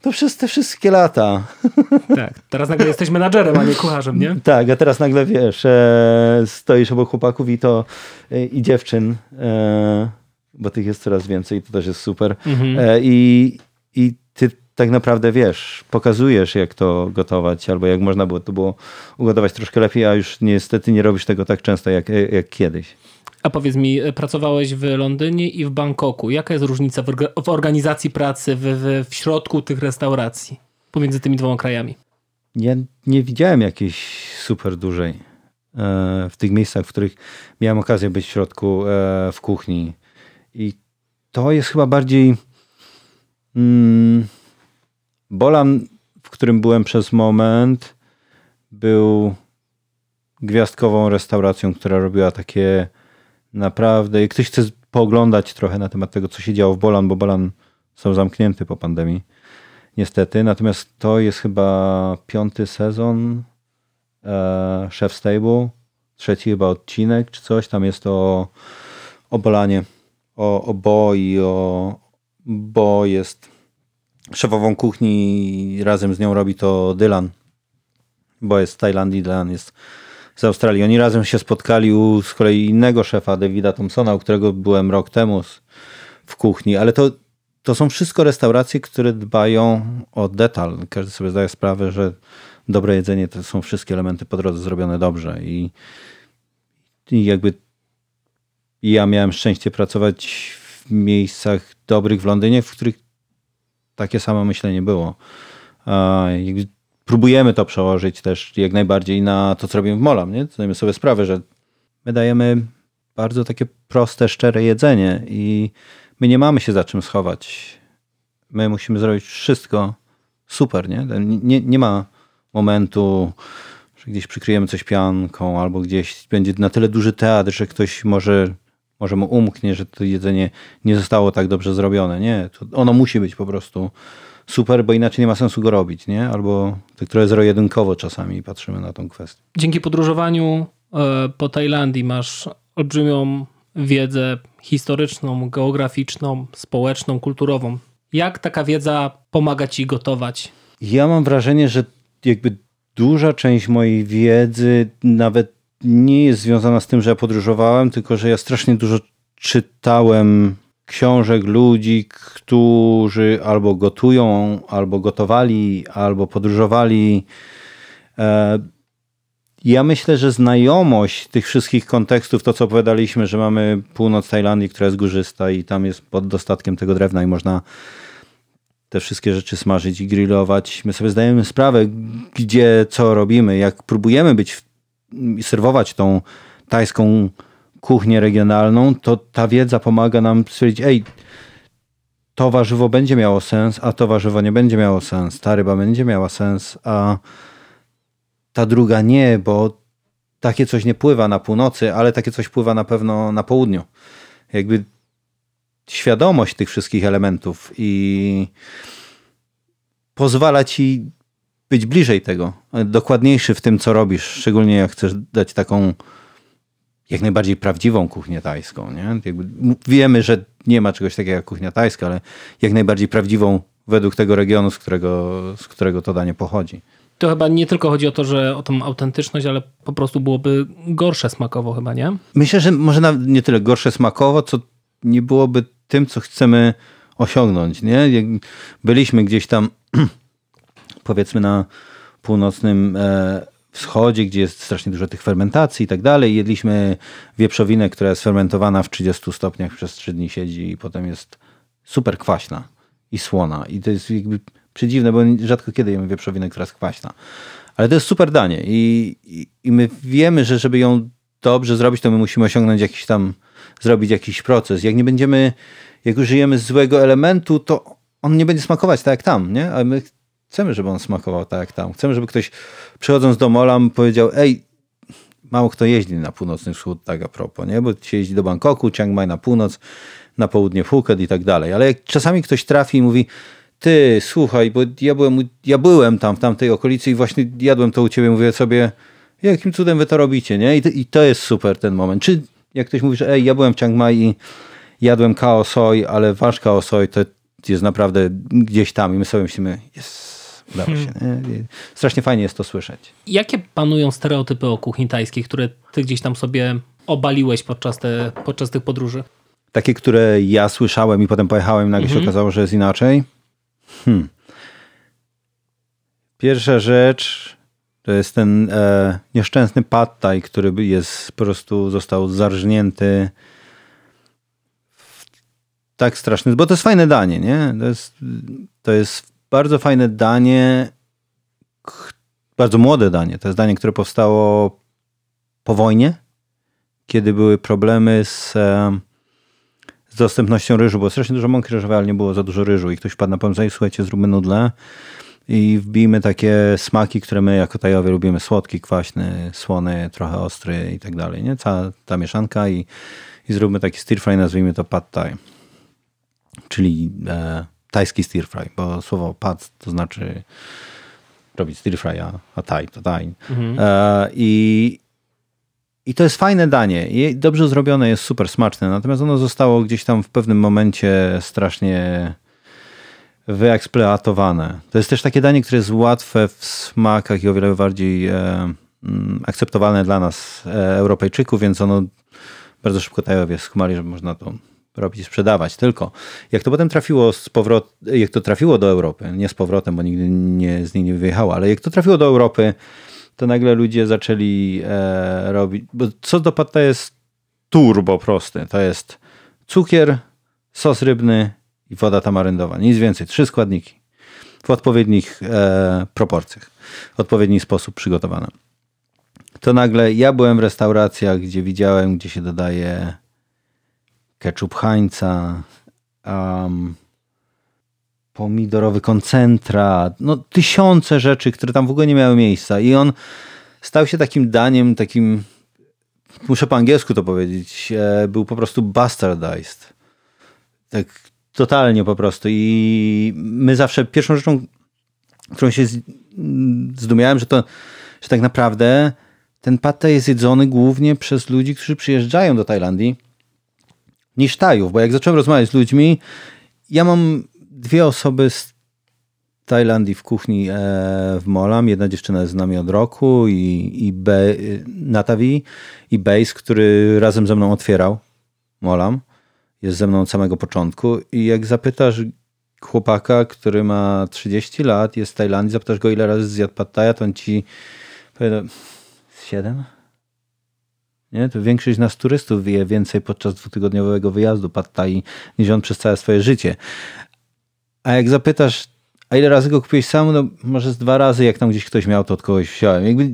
to przez te wszystkie lata. <laughs> Tak. Teraz nagle jesteś menadżerem, a nie kucharzem, nie? Tak, a teraz nagle wiesz, e, stoisz obok chłopaków i to e, i dziewczyn, e, bo tych jest coraz więcej, to też jest super. E, i, I ty tak naprawdę wiesz, pokazujesz jak to gotować, albo jak można było to było ugotować troszkę lepiej, a już niestety nie robisz tego tak często jak, jak kiedyś. A powiedz mi, pracowałeś w Londynie i w Bangkoku. Jaka jest różnica w organizacji pracy w, w, w środku tych restauracji pomiędzy tymi dwoma krajami? Ja nie widziałem jakiejś super dużej e, w tych miejscach, w których miałem okazję być w środku e, w kuchni. I to jest chyba bardziej mm, Bolan, w którym byłem przez moment, był gwiazdkową restauracją, która robiła takie naprawdę, jak ktoś chce pooglądać trochę na temat tego, co się działo w Bolan, bo Bolan są zamknięty po pandemii, niestety. Natomiast to jest chyba piąty sezon e, Chef Stable, trzeci chyba odcinek czy coś. Tam jest o, o Bolanie, o, o Bo i o Bo jest szefową kuchni i razem z nią robi to Dylan. Bo jest z Tajlandii, Dylan jest z Australii. Oni razem się spotkali u z kolei innego szefa, Davida Thompsona, u którego byłem rok temu w kuchni, ale to, to są wszystko restauracje, które dbają o detal. Każdy sobie zdaje sprawę, że dobre jedzenie to są wszystkie elementy po drodze zrobione dobrze i, i jakby ja miałem szczęście pracować w miejscach dobrych w Londynie, w których takie samo myślenie było. A jakby próbujemy to przełożyć też jak najbardziej na to, co robimy w Molam. Nie? Zdajemy sobie sprawę, że my dajemy bardzo takie proste, szczere jedzenie i my nie mamy się za czym schować. My musimy zrobić wszystko super, nie? Nie, nie ma momentu, że gdzieś przykryjemy coś pianką albo gdzieś będzie na tyle duży teatr, że ktoś może, może mu umknie, że to jedzenie nie zostało tak dobrze zrobione. Nie, to ono musi być po prostu super, bo inaczej nie ma sensu go robić, nie? Albo tak trochę zero-jedynkowo czasami patrzymy na tą kwestię. Dzięki podróżowaniu e, po Tajlandii masz olbrzymią wiedzę historyczną, geograficzną, społeczną, kulturową. Jak taka wiedza pomaga ci gotować? Ja mam wrażenie, że jakby duża część mojej wiedzy nawet nie jest związana z tym, że ja podróżowałem, tylko że ja strasznie dużo czytałem książek ludzi, którzy albo gotują, albo gotowali, albo podróżowali. E, Ja myślę, że znajomość tych wszystkich kontekstów, to co opowiadaliśmy, że mamy północ Tajlandii, która jest górzysta i tam jest pod dostatkiem tego drewna i można te wszystkie rzeczy smażyć i grillować. My sobie zdajemy sprawę, gdzie co robimy, jak próbujemy być serwować tą tajską kuchnię regionalną, to ta wiedza pomaga nam stwierdzić, ej, to warzywo będzie miało sens, a to warzywo nie będzie miało sens, ta ryba będzie miała sens, a ta druga nie, bo takie coś nie pływa na północy, ale takie coś pływa na pewno na południu. Jakby świadomość tych wszystkich elementów i pozwala ci być bliżej tego, dokładniejszy w tym, co robisz, szczególnie jak chcesz dać taką jak najbardziej prawdziwą kuchnię tajską. Nie? Jakby wiemy, że nie ma czegoś takiego jak kuchnia tajska, ale jak najbardziej prawdziwą według tego regionu, z którego, z którego to danie pochodzi. To chyba nie tylko chodzi o to, że o tą autentyczność, ale po prostu byłoby gorsze smakowo chyba, nie? Myślę, że może nawet nie tyle gorsze smakowo, co nie byłoby tym, co chcemy osiągnąć. Nie? Byliśmy gdzieś tam <clears throat> powiedzmy na północnym e, wschodzie, gdzie jest strasznie dużo tych fermentacji i tak dalej. Jedliśmy wieprzowinę, która jest fermentowana w 30 stopniach przez 3 dni siedzi i potem jest super kwaśna i słona. I to jest jakby przedziwne, bo rzadko kiedy jemy wieprzowinę, która jest kwaśna. Ale to jest super danie i, i, i my wiemy, że żeby ją dobrze zrobić, to my musimy osiągnąć jakiś tam, zrobić jakiś proces. Jak nie będziemy, jak użyjemy złego elementu, to on nie będzie smakować tak jak tam, nie? A my chcemy, żeby on smakował tak jak tam. Chcemy, żeby ktoś przychodząc do Molam powiedział, ej, mało kto jeździ na północny wschód, tak a propos, nie? Bo się jeździ do Bangkoku, Chiang Mai na północ, na południe Phuket i tak dalej. Ale jak czasami ktoś trafi i mówi, ty, słuchaj, bo ja byłem, ja byłem tam w tamtej okolicy i właśnie jadłem to u ciebie, mówię sobie, jakim cudem wy to robicie, nie? I i to jest super ten moment. Czy jak ktoś mówi, że ej, ja byłem w Chiang Mai i jadłem kao soj, ale wasz kao soj to jest naprawdę gdzieś tam i my sobie myślimy, jest udało się. Hmm. Strasznie fajnie jest to słyszeć. Jakie panują stereotypy o kuchni tajskiej, które ty gdzieś tam sobie obaliłeś podczas, te, podczas tych podróży? Takie, które ja słyszałem i potem pojechałem, nagle mhm. się okazało, że jest inaczej. Hmm. Pierwsza rzecz to jest ten e, nieszczęsny pad thai, który jest po prostu został zarżnięty tak straszny, bo to jest fajne danie, nie? To jest, to jest bardzo fajne danie, bardzo młode danie. To jest danie, które powstało po wojnie, kiedy były problemy z, z dostępnością ryżu. Było strasznie dużo mąki ryżowej, ale nie było za dużo ryżu. I ktoś wpadł na pomysł, słuchajcie, zróbmy nudle i wbijmy takie smaki, które my jako tajowie lubimy. Słodki, kwaśny, słony, trochę ostry i tak dalej. Nie? Cała ta mieszanka i, i zróbmy taki stir fry, nazwijmy to pad thai. Czyli e, tajski stir fry, bo słowo pad to znaczy robić stir fry, a, a thai to thai. Mhm. E, I, I to jest fajne danie. I dobrze zrobione, jest super smaczne. Natomiast ono zostało gdzieś tam w pewnym momencie strasznie wyeksploatowane. To jest też takie danie, które jest łatwe w smakach i o wiele bardziej e, mm, akceptowalne dla nas, e, Europejczyków, więc ono bardzo szybko tajowie skumali, że można to robić i sprzedawać. Tylko jak to potem trafiło z powrot, jak to trafiło do Europy, nie z powrotem, bo nigdy nie, z niej nie wyjechało, ale jak to trafiło do Europy, to nagle ludzie zaczęli e, robić, bo co do patta jest turbo prosty. To jest cukier, sos rybny i woda tamaryndowa. Nic więcej. Trzy składniki w odpowiednich e, proporcjach, w odpowiedni sposób przygotowane. To nagle ja byłem w restauracjach, gdzie widziałem, gdzie się dodaje ketchup Heinza, um, pomidorowy koncentrat, no tysiące rzeczy, które tam w ogóle nie miały miejsca. I on stał się takim daniem, takim, muszę po angielsku to powiedzieć, e, był po prostu bastardized. Tak totalnie po prostu. I my zawsze pierwszą rzeczą, którą się zdumiałem, że to, że tak naprawdę ten pad jest jedzony głównie przez ludzi, którzy przyjeżdżają do Tajlandii niż Tajów, bo jak zacząłem rozmawiać z ludźmi, ja mam dwie osoby z Tajlandii w kuchni e, w Molam. Jedna dziewczyna jest z nami od roku i, i Be, Natavi i Base, który razem ze mną otwierał Molam. Jest ze mną od samego początku i jak zapytasz chłopaka, który ma 30 lat, jest w Tajlandii, zapytasz go ile razy zjadł pad to on ci powie 7? Nie? To większość nas turystów wie więcej podczas dwutygodniowego wyjazdu Pad niż on przez całe swoje życie. A jak zapytasz, a ile razy go kupiłeś sam? No może z dwa razy, jak tam gdzieś ktoś miał, to od kogoś wziąłem. Jakby,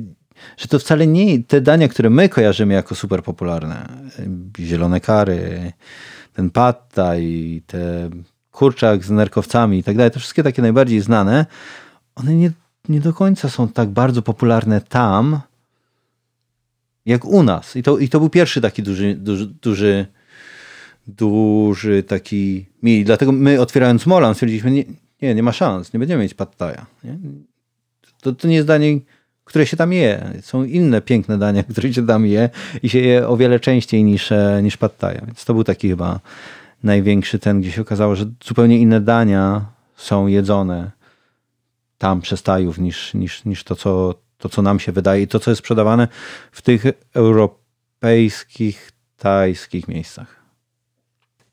że to wcale nie te dania, które my kojarzymy jako super popularne. Zielone kary, ten Pad te kurczak z nerkowcami i tak dalej. To wszystkie takie najbardziej znane. One nie, nie do końca są tak bardzo popularne tam, Jak u nas. I to, i to był pierwszy taki duży, duży, duży, duży taki mi. Dlatego my otwierając Molan stwierdziliśmy, nie, nie, nie ma szans, nie będziemy mieć Nie? To, to nie jest danie, które się tam je. Są inne piękne dania, <laughs> które się tam je i się je o wiele częściej niż, e, niż pad thai'a. Więc to był taki chyba największy ten, gdzie się okazało, że zupełnie inne dania są jedzone tam przez Tajów niż, niż, niż to, co, to, co nam się wydaje i to, co jest sprzedawane w tych europejskich, tajskich miejscach.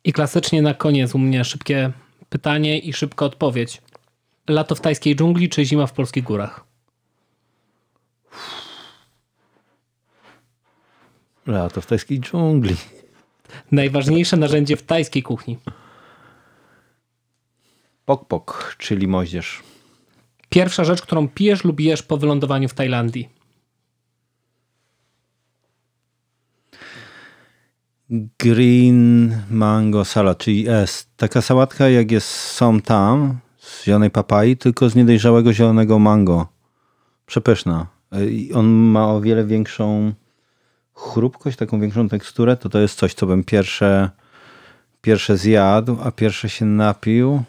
I klasycznie na koniec u mnie szybkie pytanie i szybka odpowiedź. Lato w tajskiej dżungli czy zima w polskich górach? Lato w tajskiej dżungli. Najważniejsze narzędzie w tajskiej kuchni. Pok-pok, czyli moździerz. Pierwsza rzecz, którą pijesz lub jesz po wylądowaniu w Tajlandii. Green mango salad, czyli jest taka sałatka jak jest są tam z zielonej papai, tylko z niedojrzałego zielonego mango. Przepyszna. I on ma o wiele większą chrupkość, taką większą teksturę, to to jest coś, co bym pierwsze, pierwsze zjadł, a pierwsze się napił.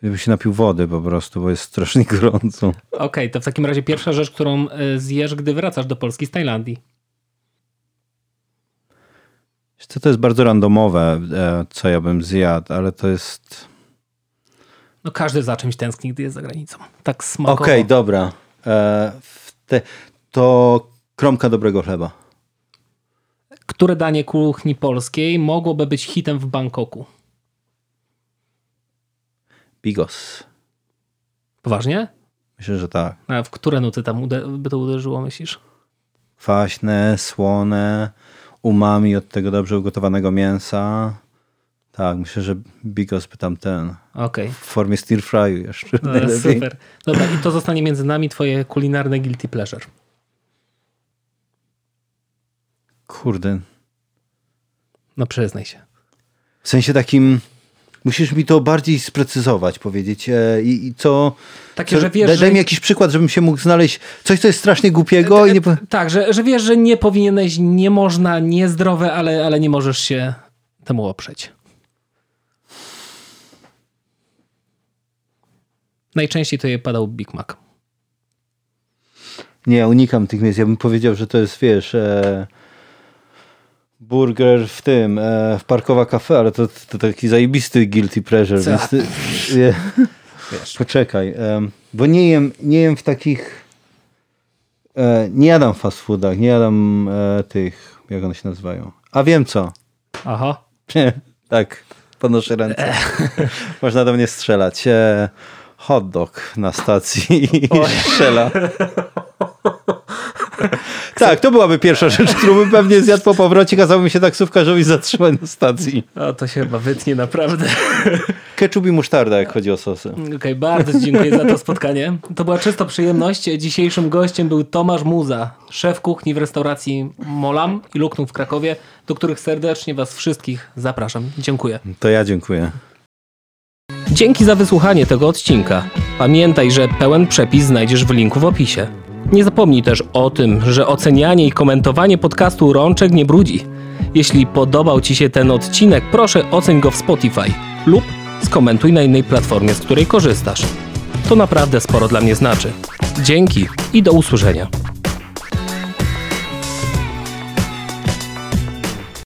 Gdybym się napił wody po prostu, bo jest strasznie <laughs> gorąco. Okej, to w takim razie pierwsza rzecz, którą y, zjesz, gdy wracasz do Polski z Tajlandii. Co to jest bardzo randomowe, e, co ja bym zjadł, ale to jest. No każdy za czymś tęskni, gdy jest za granicą. Tak smakowo. Okej, dobra. E, te, to kromka dobrego chleba. Które danie kuchni polskiej mogłoby być hitem w Bangkoku? Bigos. Poważnie? Myślę, że tak. A w które nuty tam by to uderzyło, myślisz? Kwaśne, słone, umami od tego dobrze ugotowanego mięsa. Tak, myślę, że bigos by tam ten. Okej. W formie stir fryu jeszcze. No, najlepiej. super. Dobra, i to zostanie między nami twoje kulinarne guilty pleasure. Kurde. No przyznaj się. W sensie takim. Musisz mi to bardziej sprecyzować, powiedzieć. E, I, i co. Takie, co że wiesz, daj, mi jakiś przykład, żebym się mógł znaleźć. Coś, co jest strasznie głupiego i nie. Tak, że, że wiesz, że nie powinieneś, nie można, niezdrowe, ale, ale nie możesz się temu oprzeć. Najczęściej to je padał Big Mac. Nie, unikam tych miejsc. Ja bym powiedział, że to jest, wiesz, e, burger w tym, e, w Parkowa Cafe, ale to, to taki zajebisty guilty pleasure, Co? więc ty, <laughs> poczekaj, bo nie jem, nie jem w takich, e, nie jadam w fast foodach, nie jadam e, tych, jak one się nazywają. A wiem co. Aha. Tak, podnoszę ręce. <laughs> Można do mnie strzelać. Hot dog na stacji i strzela. <laughs> Tak, to byłaby pierwsza rzecz, którą bym pewnie zjadł po powrocie. Kazałbym się taksówkarzowi zatrzymać na stacji. O, to się chyba wytnie naprawdę. Ketchup i musztarda, jak chodzi o sosy. Okej, bardzo ci dziękuję za to spotkanie. To była czysta przyjemność. Dzisiejszym gościem był Tomasz Muza, szef kuchni w restauracji Molam i Luknum w Krakowie, do których serdecznie was wszystkich zapraszam. Dziękuję. To ja dziękuję. Dzięki za wysłuchanie tego odcinka. Pamiętaj, że pełen przepis znajdziesz w linku w opisie. Nie zapomnij też o tym, że ocenianie i komentowanie podcastu Rączek nie brudzi. Jeśli podobał Ci się ten odcinek, proszę oceń go w Spotify lub skomentuj na innej platformie, z której korzystasz. To naprawdę sporo dla mnie znaczy. Dzięki i do usłyszenia.